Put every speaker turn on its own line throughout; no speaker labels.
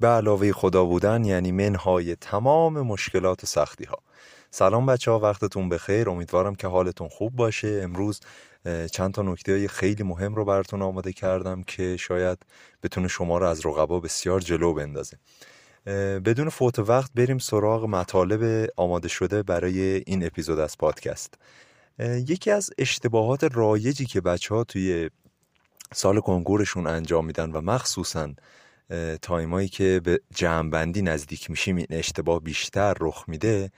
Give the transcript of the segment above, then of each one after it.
به علاوه خدا بودن یعنی منهای تمام مشکلات و سختی ها سلام بچه ها وقتتون بخیر. امیدوارم که حالتون خوب باشه. امروز چند تا نکته خیلی مهم رو براتون آماده کردم که شاید بتونه شما رو از رقبا بسیار جلو بندازه. بدون فوت وقت بریم سراغ مطالب آماده شده برای این اپیزود از پادکست. یکی از اشتباهات رایجی که بچه ها توی سال کنکورشون انجام میدن و مخصوصا تایمایی که به جمعبندی نزدیک میشیم این اشتباه بیشتر رخ میده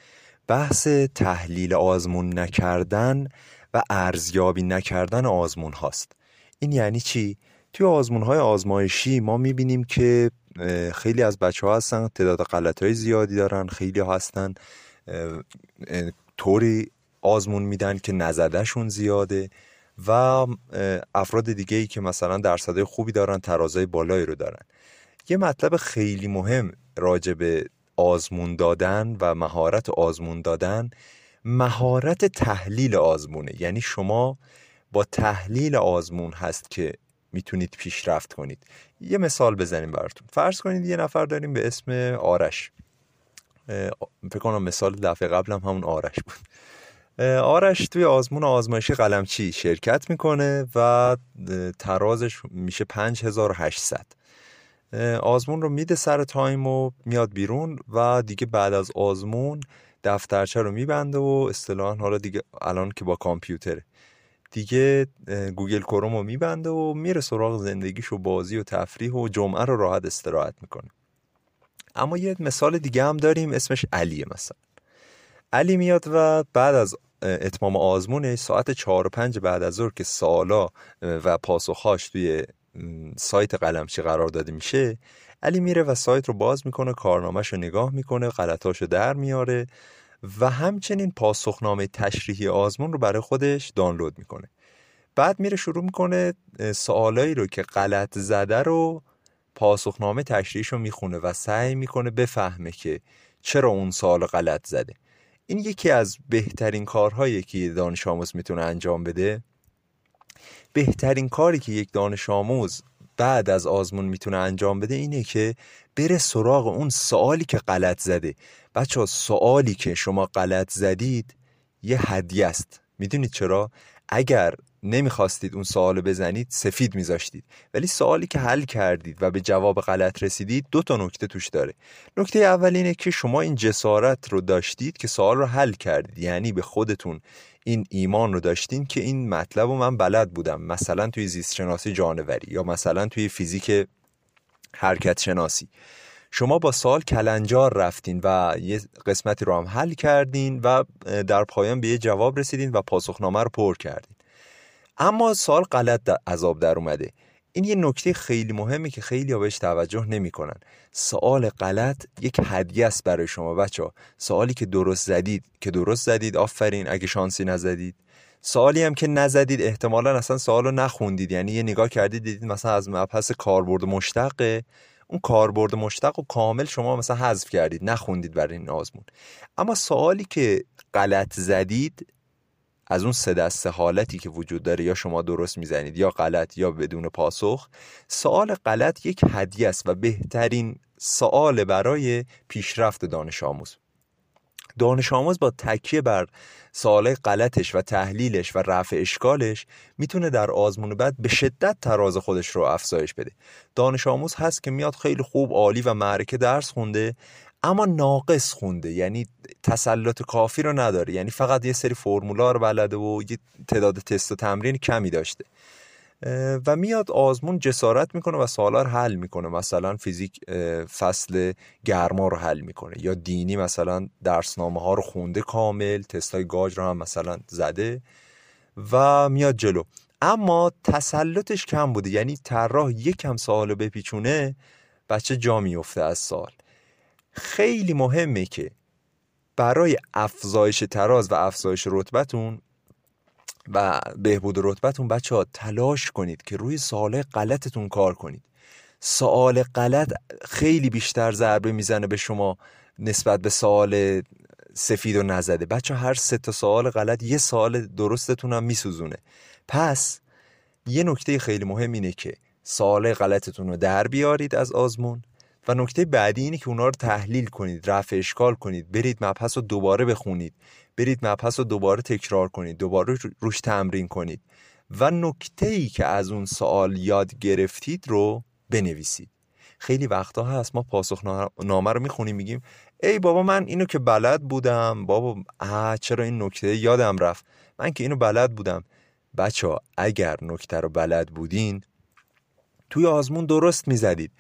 بحث تحلیل آزمون نکردن و ارزیابی نکردن آزمون هاست این یعنی چی؟ توی آزمون های آزمایشی ما می‌بینیم که خیلی از بچه ها هستن تعداد غلط های زیادی دارن خیلی هستن طوری آزمون میدن که نزدهشون زیاده و افراد دیگه ای که مثلا درصدهای خوبی دارن ترازای بالایی رو دارن یه مطلب خیلی مهم راجع به آزمون دادن و مهارت آزمون دادن مهارت تحلیل آزمونه. یعنی شما با تحلیل آزمون هست که می‌تونید پیشرفت کنید. یه مثال بزنیم براتون. فرض کنید یه نفر داریم به اسم آرش. فکر کنم مثال دفعه قبلم همون آرش بود. آرش توی آزمون آزمایشی قلمچی شرکت می‌کنه و ترازش میشه 5800 آزمون رو میده سر time و میاد بیرون و دیگه بعد از آزمون دفترچه رو میبنده و اصطلاحا حالا دیگه الان که با کامپیوتره دیگه گوگل کروم رو میبنده و میره سراغ زندگیش و بازی و تفریح و جمعه رو راحت استراحت می‌کنه. اما یه مثال دیگه هم داریم اسمش علیه مثلا. علی میاد و بعد از اتمام آزمونش ساعت چهار و پنج بعد از ظهر که سالا و پاسخهاش توی سایت قلمچی قرار داده میشه علی میره و سایت رو باز می‌کنه کارنامهش رو نگاه می‌کنه غلطاش رو در میاره و همچنین پاسخنامه تشریحی آزمون رو برای خودش دانلود می‌کنه. بعد میره شروع می‌کنه سوالایی رو که غلط زده رو پاسخنامه تشریحش رو می‌خونه و سعی می‌کنه بفهمه که چرا اون سوال غلط زده. این یکی از بهترین کارهایی که دانش آموز می‌تونه انجام بده بهترین کاری که یک دانش آموز بعد از آزمون می‌تونه انجام بده اینه که بره سراغ اون سوالی که غلط زده. بچه ها سوالی که شما غلط زدید یه هدیه است. می‌دونید چرا؟ اگر نمی‌خواستید اون سوال بزنید سفید میذاشتید. ولی سوالی که حل کردید و به جواب غلط رسیدید دو تا نکته توش داره. نکته اول اینه که شما این جسارت رو داشتید که سوال رو حل کردید. یعنی به خودتون این ایمان رو داشتین که این مطلب رو من بلد بودم. مثلا توی زیست شناسی جانوری یا مثلا توی فیزیک حرکت شناسی شما با سال کلنجار رفتین و یه قسمتی رو هم حل کردین و در پایان به یه جواب رسیدین و پاسخنامه رو پر کردین. اما سال غلط عذاب در اومده. این یه نکته خیلی مهمه که خیلی بهش توجه نمی‌کنن. سوال غلط یک هدیه است برای شما بچه سوالی که درست زدید که درست زدید آفرین اگه شانسی نزدید. سوالی هم که نزدید احتمالا اصلا سوال رو نخوندید. یعنی یه نگاه کردید دیدید مثلا از مبحث کاربرد مشتقه. اون کاربرد مشتق و کامل شما مثلا حذف کردید نخوندید برای این آزمون. اما سوالی که غلط زدید از اون سه دسته حالتی که وجود داره یا شما درست می‌زنید یا غلط یا بدون پاسخ سوال غلط یک هدیه است و بهترین سوال برای پیشرفت دانش آموز. دانش آموز با تکیه بر سوال غلطش و تحلیلش و رفع اشکالش می‌تونه در آزمون بعد به شدت تراز خودش رو افزایش بده. دانش آموز هست که میاد خیلی خوب عالی و معرکه درس خونده اما ناقص خونده. یعنی تسلط کافی رو نداره. یعنی فقط یه سری فرمولا رو بلده و یه تعداد تست و تمرین کمی داشته. و میاد آزمون جسارت می‌کنه و سوالا رو حل می‌کنه. مثلا فیزیک فصل گرما رو حل می‌کنه. یا دینی مثلا درسنامه ها رو خونده کامل تستای گاج رو هم مثلا زده و میاد جلو. اما تسلطش کم بوده. یعنی طراح یکم سوال رو بپیچونه بچه جا میفته از سال خیلی مهمه که برای افزایش تراز و افزایش رتبتون و بهبود رتبتون بچه ها تلاش کنید که روی سوال غلطتون کار کنید. سوال غلط خیلی بیشتر ضربه می‌زنه به شما نسبت به سوال سفید و نزده. بچه هر سه تا سوال غلط یه سوال درستتون هم میسوزونه. پس یه نکته خیلی مهم اینه که سوال غلطتون رو در بیارید از آزمون. و نکته بعدی اینه که اونا رو تحلیل کنید رفع اشکال کنید. برید مبحث رو دوباره بخونید. برید مبحث رو دوباره تکرار کنید. دوباره روش تمرین کنید. و نکته ای که از اون سوال یاد گرفتید رو بنویسید. خیلی وقتا هست. ما پاسخ نامه رو می‌خونیم میگیم ای بابا من اینو که بلد بودم. بابا آه چرا این نکته یادم رفت. من که اینو بلد بودم. بچه اگر نکته رو بلد بودین توی آزمون درست می‌زدید.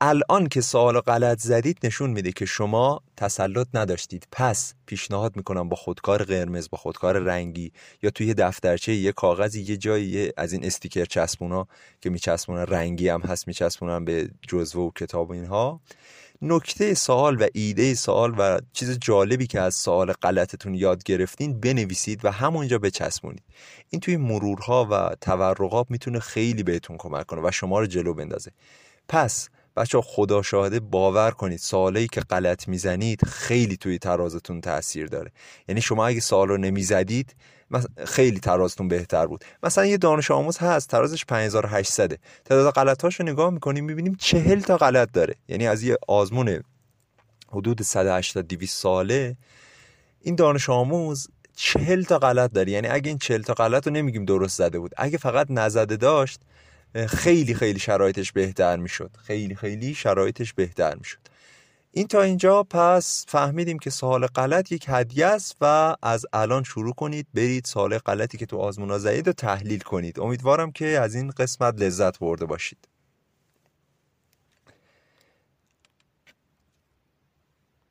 الان که سوال غلط زدید نشون میده که شما تسلط نداشتید. پس پیشنهاد می‌کنم با خودکار قرمز با خودکار رنگی یا توی دفترچه یه کاغذی یه جایی از این استیکر چسبونا که میچسبونن رنگی هم هست میچسبونن به جزوه و کتاب و اینها. نکته سوال و ایده سوال و چیز جالبی که از سوال غلطتون یاد گرفتین بنویسید و همونجا بچسبونید. این توی مرورها و تورقات می‌تونه خیلی بهتون کمک کنه و شما رو جلو بندازه. پس بچه خدا شاهده باور کنید سوالی که غلط می‌زنید خیلی توی ترازتون تاثیر داره. یعنی شما اگه سوال رو نمی‌زدید خیلی ترازتون بهتر بود. مثلا یه دانش آموز هست ترازش 5800 تعداد غلطاش رو نگاه می‌کنیم می‌بینیم 40 تا غلط داره. یعنی از یه آزمون حدود 180 200 ساله این دانش آموز 40 تا غلط داره. یعنی اگه این 40 تا غلط رو نمیگیم درست زده بود. اگه فقط نزده داشت خیلی خیلی شرایطش بهتر می‌شد. خیلی خیلی شرایطش بهتر می‌شد. این تا اینجا پس فهمیدیم که سوال غلط یک هدیه است و از الان شروع کنید. برید سوال غلطی که تو آزمونا زدید و تحلیل کنید. امیدوارم که از این قسمت لذت برده باشید.